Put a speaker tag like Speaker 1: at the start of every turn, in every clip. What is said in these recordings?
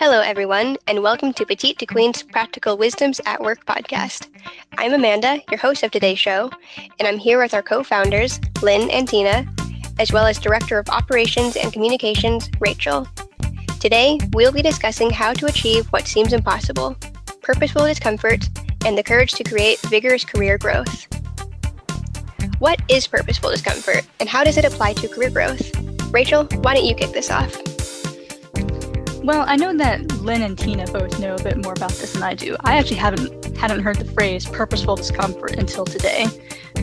Speaker 1: Hello, everyone, and welcome to Petite to Queen's Practical Wisdoms at Work podcast. I'm Amanda, your host of today's show, and I'm here with our co founders, Lynn and Tina, as well as Director of Operations and Communications, Rachel. Today, we'll be discussing how to achieve what seems impossible, purposeful discomfort, and the courage to create vigorous career growth. What is purposeful discomfort, and how does it apply to career growth? Rachel, why don't you kick this off?
Speaker 2: Well, I know that Lynn and Tina both know a bit more about this than I do. I actually haven't hadn't heard the phrase purposeful discomfort until today.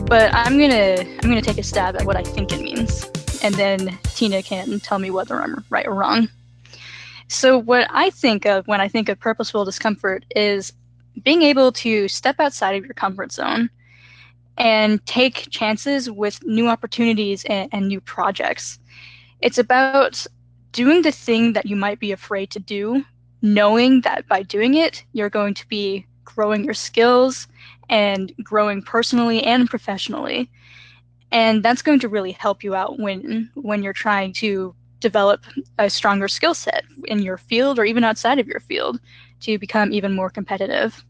Speaker 2: But I'm gonna I'm gonna take a stab at what I think it means. And then Tina can tell me whether I'm right or wrong. So what I think of when I think of purposeful discomfort is being able to step outside of your comfort zone and take chances with new opportunities and, and new projects. It's about doing the thing that you might be afraid to do, knowing that by doing it, you're going to be growing your skills and growing personally and professionally. And that's going to really help you out when when you're trying to develop a stronger skill set in your field or even outside of your field to become even more competitive.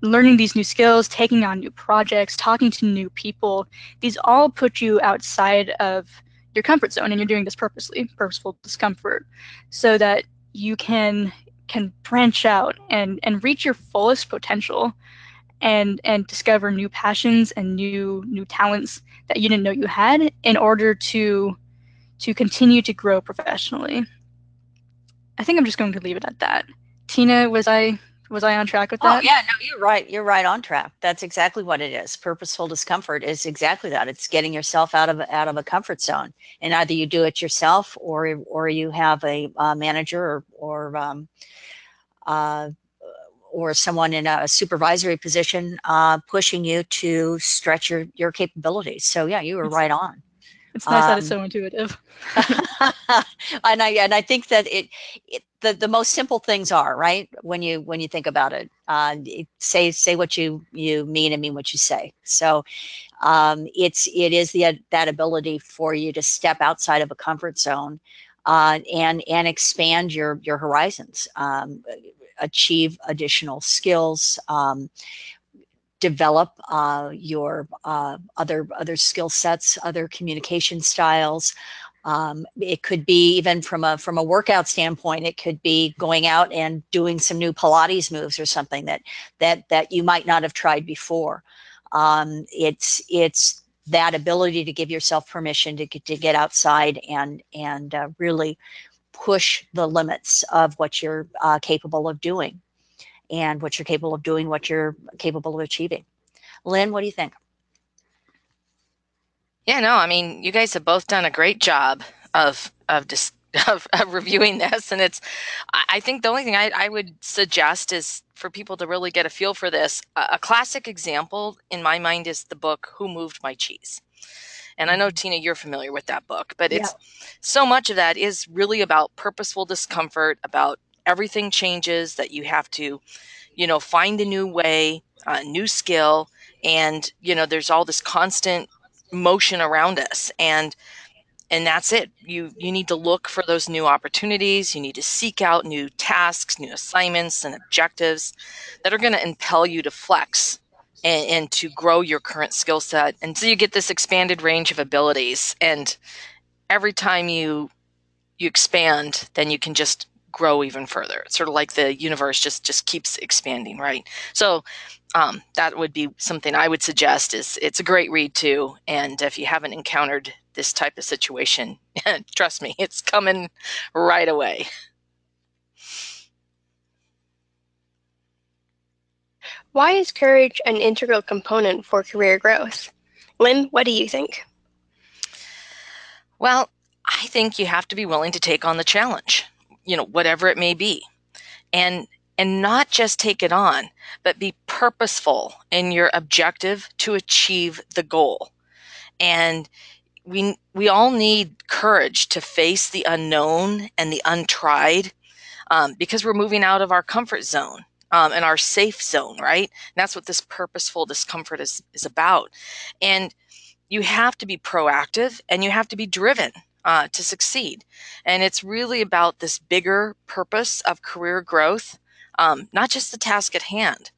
Speaker 2: Learning these new skills, taking on new projects, talking to new people, these all put you outside of your comfort zone and you're doing this purposely purposeful discomfort so that you can can branch out and and reach your fullest potential and and discover new passions and new new talents that you didn't know you had in order to to continue to grow professionally. I think i'm just going to leave it at that. Tina was i was I on track with oh, that?
Speaker 3: Oh, yeah, no, you're right. You're right on track. That's exactly what it is. Purposeful discomfort is exactly that. It's getting yourself out of out of a comfort zone, and either you do it yourself, or or you have a uh, manager or or um, uh, or someone in a supervisory position uh, pushing you to stretch your your capabilities. So yeah, you were right on.
Speaker 2: It's nice um, that it's so um, intuitive.
Speaker 3: and I and I think that it, it, the the most simple things are right when you when you think about it. Uh, it say say what you you mean and mean what you say. So um, it's it is the that ability for you to step outside of a comfort zone uh, and and expand your your horizons. Um, achieve additional skills um, develop uh, your uh, other other skill sets, other communication styles. Um, it could be even from a from a workout standpoint. It could be going out and doing some new Pilates moves or something that that that you might not have tried before. Um, it's it's that ability to give yourself permission to get, to get outside and and uh, really push the limits of what you're uh, capable of doing and what you're capable of doing, what you're capable of achieving. Lynn, what do you think?
Speaker 4: Yeah, no, I mean, you guys have both done a great job of of just of, of, reviewing this, and it's. I think the only thing I, I, would suggest is for people to really get a feel for this. A, a, classic example in my mind is the book "Who Moved My Cheese," and I know mm-hmm. Tina, you're familiar with that book, but it's yeah. so much of that is really about purposeful discomfort, about everything changes that you have to you know find a new way a new skill and you know there's all this constant motion around us and and that's it. You you need to look for those new opportunities. You need to seek out new tasks new assignments and objectives that are going to impel you to flex and, and to grow your current skill set And so you get this expanded range of abilities. And every time you you expand then you can just grow even further. It's sort of like the universe just just keeps expanding, right? So um, that would be something I would suggest. Is it's a great read too, and if you haven't encountered this type of situation, trust me, it's coming right away.
Speaker 1: Why is courage an integral component for career growth? Lynn, what do you think?
Speaker 4: Well, I think you have to be willing to take on the challenge you know, whatever it may be. And and not just take it on, but be purposeful in your objective to achieve the goal. And we we all need courage to face the unknown and the untried um, because we're moving out of our comfort zone um, and our safe zone, right? And that's what this purposeful discomfort is is about. And you have to be proactive and you have to be driven uh, to succeed. And it's really about this bigger purpose of career growth, um, not just the task at hand.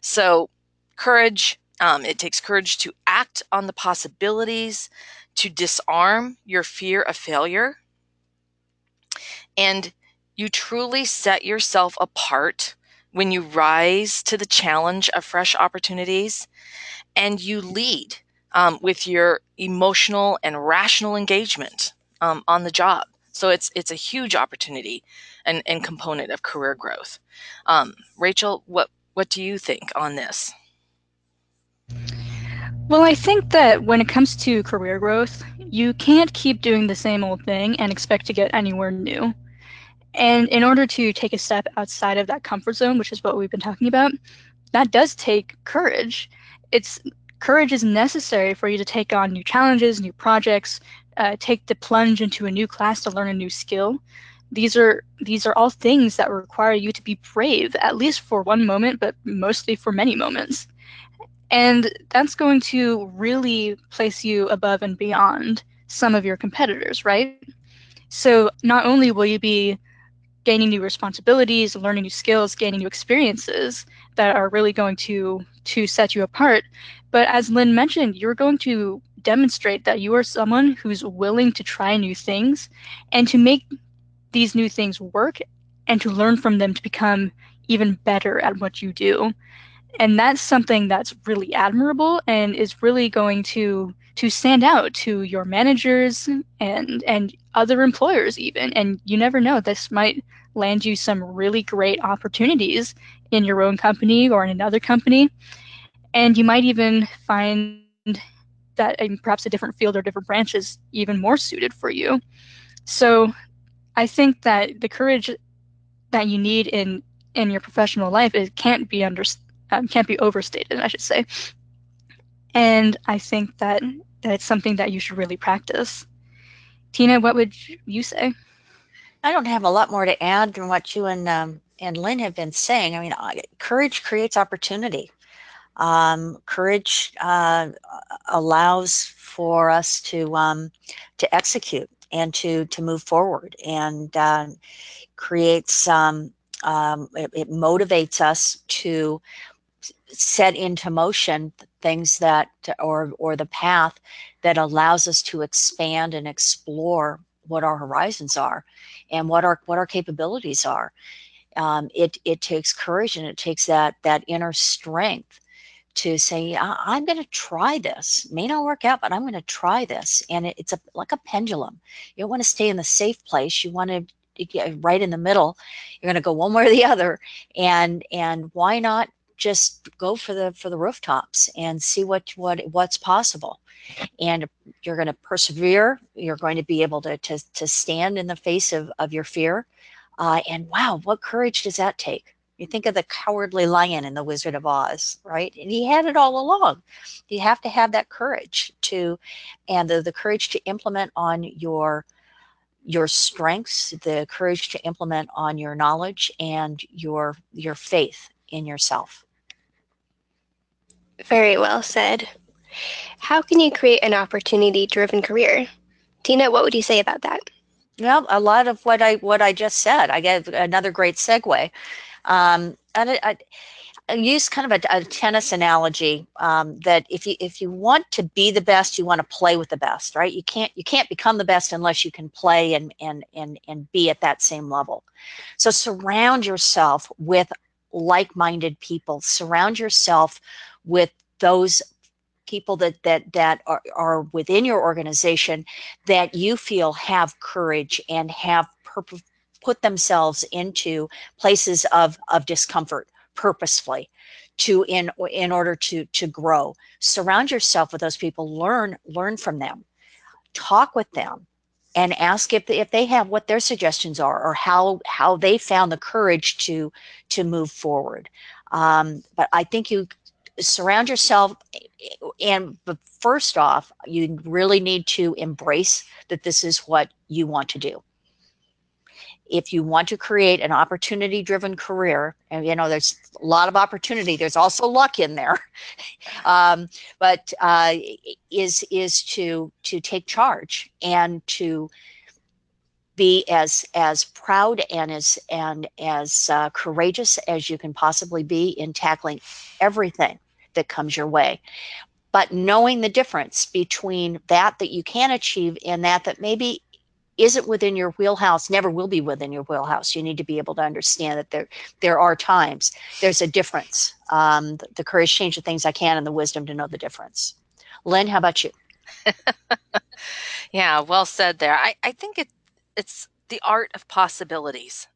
Speaker 4: So, courage, um, it takes courage to act on the possibilities, to disarm your fear of failure. And you truly set yourself apart when you rise to the challenge of fresh opportunities and you lead um, with your emotional and rational engagement um, on the job. So it's it's a huge opportunity and, and component of career growth. Um, Rachel, what what do you think on this?
Speaker 2: Well, I think that when it comes to career growth, you can't keep doing the same old thing and expect to get anywhere new. And in order to take a step outside of that comfort zone, which is what we've been talking about, that does take courage. It's courage is necessary for you to take on new challenges, new projects, uh, take the plunge into a new class to learn a new skill. These are these are all things that require you to be brave, at least for one moment, but mostly for many moments. And that's going to really place you above and beyond some of your competitors, right? So not only will you be gaining new responsibilities, learning new skills, gaining new experiences that are really going to to set you apart. But as Lynn mentioned, you're going to demonstrate that you are someone who's willing to try new things and to make these new things work and to learn from them to become even better at what you do. And that's something that's really admirable and is really going to to stand out to your managers and and other employers even. And you never know, this might land you some really great opportunities in your own company or in another company. And you might even find that in perhaps a different field or different branch is even more suited for you. So I think that the courage that you need in in your professional life it can't be under um, can't be overstated, I should say. And I think that that it's something that you should really practice. Tina, what would you say?
Speaker 3: I don't have a lot more to add than what you and um, and Lynn have been saying. I mean, courage creates opportunity. Um, courage uh, allows for us to um, to execute and to to move forward and uh, creates um, um, it, it, motivates us to set into motion things that or or the path that allows us to expand and explore what our horizons are and what our what our capabilities are. Um, it it takes courage and it takes that that inner strength to say I, am going to try this. May not work out, but I'm going to try this. And it, it's a like a pendulum. You don't want to stay in the safe place. You want to get right in the middle. You're going to go one way or the other. And and why not just go for the for the rooftops and see what what what's possible and you're going to persevere. You're going to be able to, to, to stand in the face of, of your fear. Uh, and wow, what courage does that take? You think of the cowardly lion in The Wizard of Oz, right? And he had it all along. You have to have that courage to, and the, the courage to implement on your your strengths, the courage to implement on your knowledge and your your faith in yourself.
Speaker 1: Very well said. How can you create an opportunity driven career? Tina, what would you say about that?
Speaker 3: Well, a lot of what I what I just said. I get another great segue. Um, and I, I, use kind of a, a tennis analogy um, that if you if you want to be the best, you want to play with the best, right? You can't you can't become the best unless you can play and and and and be at that same level. So surround yourself with like-minded people. Surround yourself with those people that that that are, are within your organization that you feel have courage and have purpose put themselves into places of of discomfort purposefully to in in order to to grow. Surround yourself with those people. Learn learn from them. Talk with them and ask if if they have what their suggestions are or how how they found the courage to to move forward. Um, but i think you surround yourself and but first off you really need to embrace that this is what you want to do if you want to create an opportunity driven career and you know there's a lot of opportunity there's also luck in there. Um, but uh, is is to to take charge and to be as as proud and as and as uh, courageous as you can possibly be in tackling everything that comes your way. But knowing the difference between that that you can achieve and that that maybe isn't within your wheelhouse never will be within your wheelhouse. You need to be able to understand that there there are times. There's a difference. Um, the, the courage to change the things i can and the wisdom to know the difference. Lynn how about you?
Speaker 4: Yeah well said there. I, I think it, it's the art of possibilities.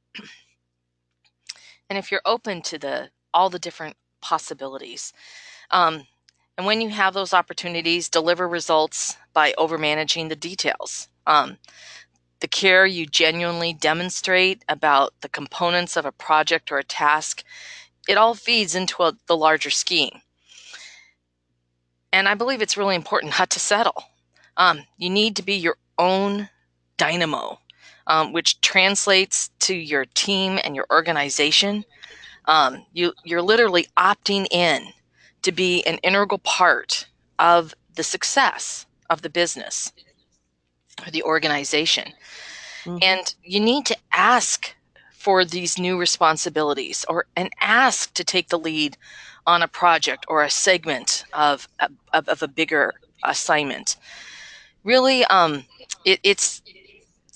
Speaker 4: And if you're open to the all the different possibilities um, and when you have those opportunities deliver results by over managing the details. Um, the care you genuinely demonstrate about the components of a project or a task, it all feeds into a, the larger scheme. And I believe it's really important not to settle. Um, you need to be your own dynamo, um, which translates to your team and your organization. Um, you, you're literally opting in to be an integral part of the success of the business or the organization. Mm-hmm. And you need to ask for these new responsibilities or and ask to take the lead on a project or a segment of, of, of a bigger assignment. Really, um, it, it's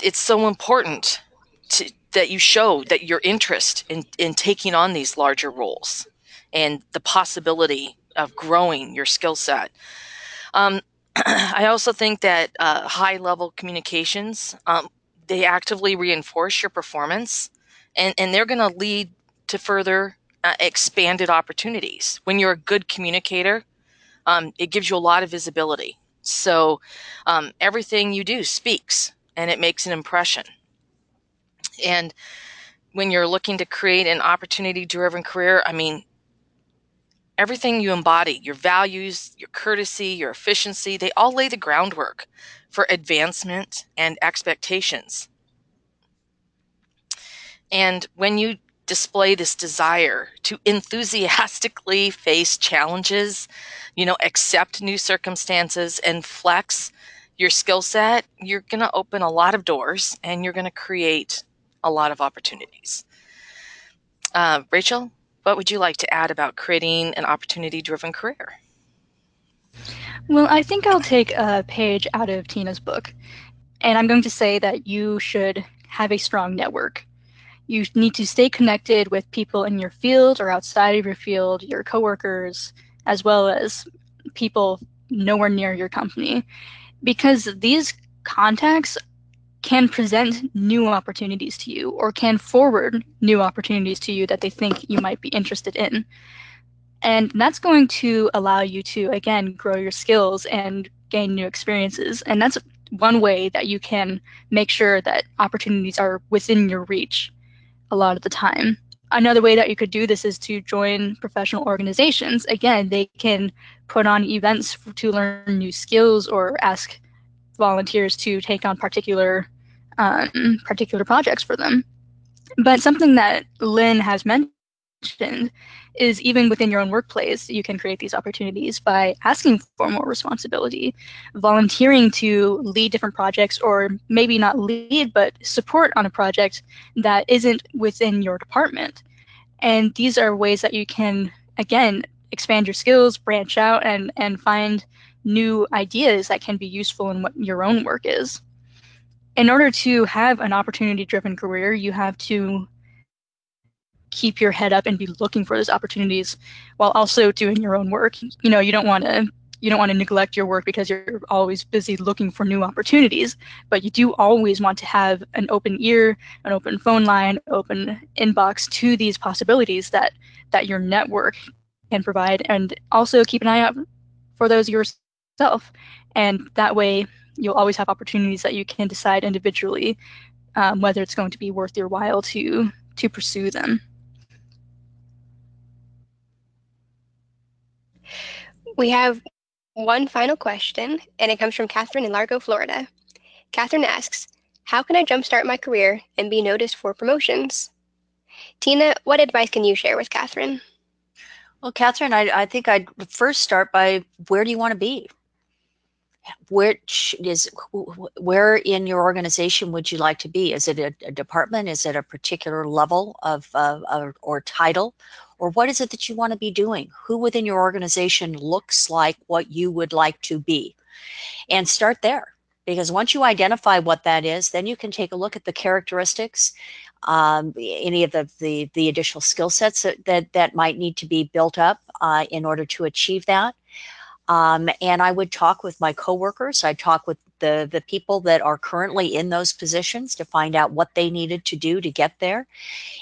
Speaker 4: it's so important to, that you show that your interest in, in taking on these larger roles and the possibility of growing your skill set. Um, I also think that uh, high level communications, um, they actively reinforce your performance and, and they're going to lead to further uh, expanded opportunities. When you're a good communicator, um, it gives you a lot of visibility. So um, everything you do speaks and it makes an impression. And when you're looking to create an opportunity driven career, I mean, everything you embody, your values, your courtesy, your efficiency, they all lay the groundwork for advancement and expectations. And when you display this desire to enthusiastically face challenges, you know, accept new circumstances and flex your skill set, you're going to open a lot of doors and you're going to create a lot of opportunities. Uh, Rachel, what would you like to add about creating an opportunity driven career?
Speaker 2: Well, I think I'll take a page out of Tina's book, and I'm going to say that you should have a strong network. You need to stay connected with people in your field or outside of your field, your coworkers, as well as people nowhere near your company, because these contacts can present new opportunities to you or can forward new opportunities to you that they think you might be interested in. And that's going to allow you to, again, grow your skills and gain new experiences. And that's one way that you can make sure that opportunities are within your reach a lot of the time. Another way that you could do this is to join professional organizations. Again, they can put on events to learn new skills or ask volunteers to take on particular um, particular projects for them. But something that Lynn has mentioned is even within your own workplace, you can create these opportunities by asking for more responsibility, volunteering to lead different projects, or maybe not lead, but support on a project that isn't within your department. And these are ways that you can, again, expand your skills, branch out, and, and find new ideas that can be useful in what your own work is in order to have an opportunity driven career, you have to keep your head up and be looking for those opportunities while also doing your own work. You know, you don't want to you don't want to neglect your work because you're always busy looking for new opportunities, but you do always want to have an open ear, an open phone line, open inbox to these possibilities that that your network can provide and also keep an eye out for those yourself. And that way you'll always have opportunities that you can decide individually um, whether it's going to be worth your while to to pursue them.
Speaker 1: We have one final question, and it comes from Catherine in Largo, Florida. Catherine asks, How can I jumpstart my career and be noticed for promotions? Tina, what advice can you share with Catherine?
Speaker 3: Well, Catherine, I, I think I'd first start by where do you want to be? Which is where in your organization would you like to be? Is it a, a department? Is it a particular level of uh, or, or title? Or what is it that you want to be doing? Who within your organization looks like what you would like to be? And start there because once you identify what that is, then you can take a look at the characteristics, um, any of the, the, the additional skill sets that, that, that, might need to be built up uh, in order to achieve that. Um, and I would talk with my coworkers. I'd talk with the, the people that are currently in those positions to find out what they needed to do to get there.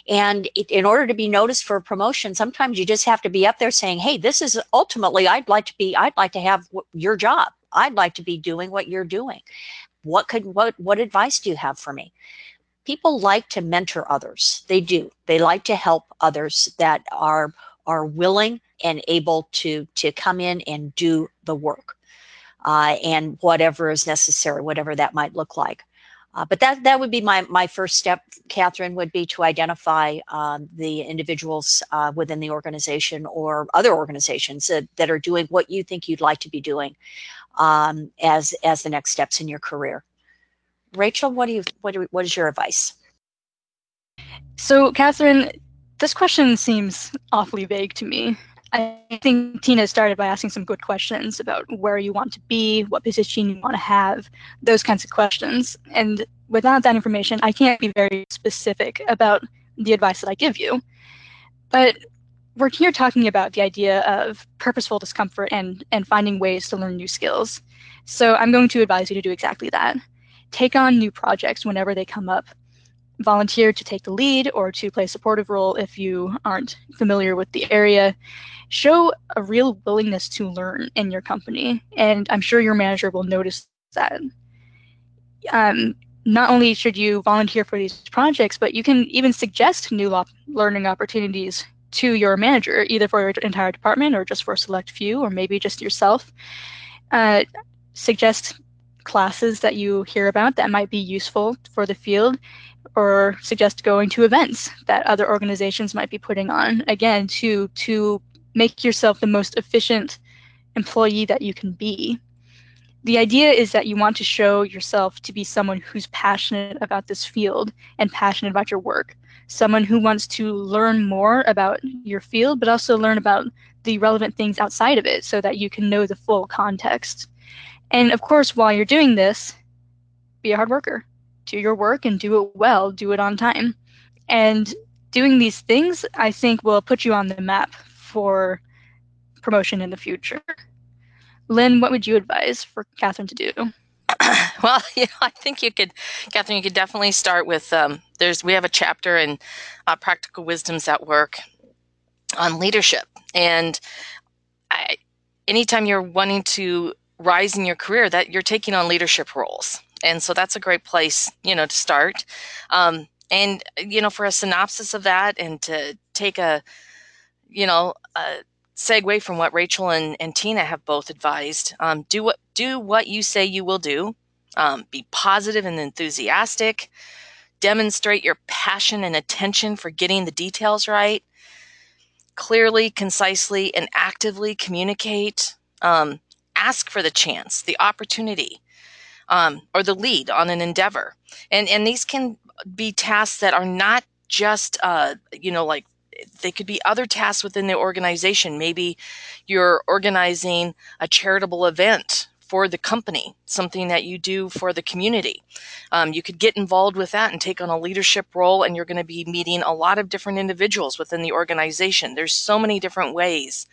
Speaker 3: And it, in order to be noticed for a promotion, sometimes you just have to be up there saying, hey, this is ultimately, I'd like to be, I'd like to have your job. I'd like to be doing what you're doing. What could what what advice do you have for me? People like to mentor others. They do. They like to help others that are are willing and able to to come in and do the work uh, and whatever is necessary, whatever that might look like. Uh, but that that would be my my first step, Catherine, would be to identify um, the individuals uh, within the organization or other organizations that, that are doing what you think you'd like to be doing um, as as the next steps in your career. Rachel, what do you what do, what is your advice?
Speaker 2: So, Catherine, this question seems awfully vague to me. I think Tina started by asking some good questions about where you want to be, what position you want to have, those kinds of questions. And without that information, I can't be very specific about the advice that I give you. But we're here talking about the idea of purposeful discomfort and, and finding ways to learn new skills. So I'm going to advise you to do exactly that. Take on new projects whenever they come up volunteer to take the lead or to play a supportive role if you aren't familiar with the area. Show a real willingness to learn in your company, and I'm sure your manager will notice that. Um, not only should you volunteer for these projects, but you can even suggest new lo- learning opportunities to your manager, either for your entire department or just for a select few, or maybe just yourself. Uh, suggest classes that you hear about that might be useful for the field or suggest going to events that other organizations might be putting on. Again to to make yourself the most efficient employee that you can be. The idea is that you want to show yourself to be someone who's passionate about this field and passionate about your work. Someone who wants to learn more about your field but also learn about the relevant things outside of it so that you can know the full context. And of course while you're doing this be a hard worker do your work and do it well, do it on time. And doing these things, I think, will put you on the map for promotion in the future. Lynn, what would you advise for Catherine to do?
Speaker 4: well, you know, I think you could, Catherine, you could definitely start with. Um, there's we have a chapter in uh, Practical Wisdoms at Work on leadership, and I, anytime you're wanting to rise in your career, that you're taking on leadership roles, and so that's a great place, you know, to start. Um, and you know, for a synopsis of that, and to take a, you know, a segue from what Rachel and, and Tina have both advised, um, do what do what you say you will do. Um, be positive and enthusiastic. Demonstrate your passion and attention for getting the details right. Clearly, concisely, and actively communicate. Um, ask for the chance, the opportunity um, or the lead on an endeavor. And, and these can be tasks that are not just, uh, you know, like they could be other tasks within the organization. Maybe you're organizing a charitable event for the company, something that you do for the community. Um, you could get involved with that and take on a leadership role, and you're going to be meeting a lot of different individuals within the organization. There's so many different ways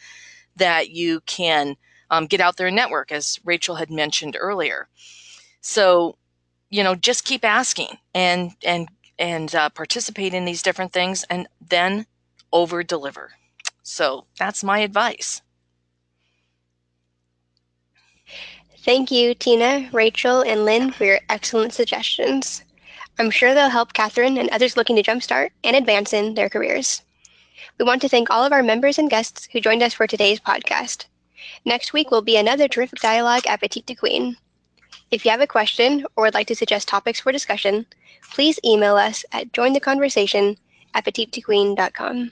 Speaker 4: that you can um, get out there and network, as Rachel had mentioned earlier. So, you know, just keep asking and and and uh, participate in these different things, and then over deliver. So that's my advice.
Speaker 1: Thank you, Tina, Rachel, and Lynn, for your excellent suggestions. I'm sure they'll help Catherine and others looking to jumpstart and advance in their careers. We want to thank all of our members and guests who joined us for today's podcast. Next week will be another terrific dialogue at Petite de Queen. If you have a question or would like to suggest topics for discussion, please email us at jointheconversation at petitequeen.com.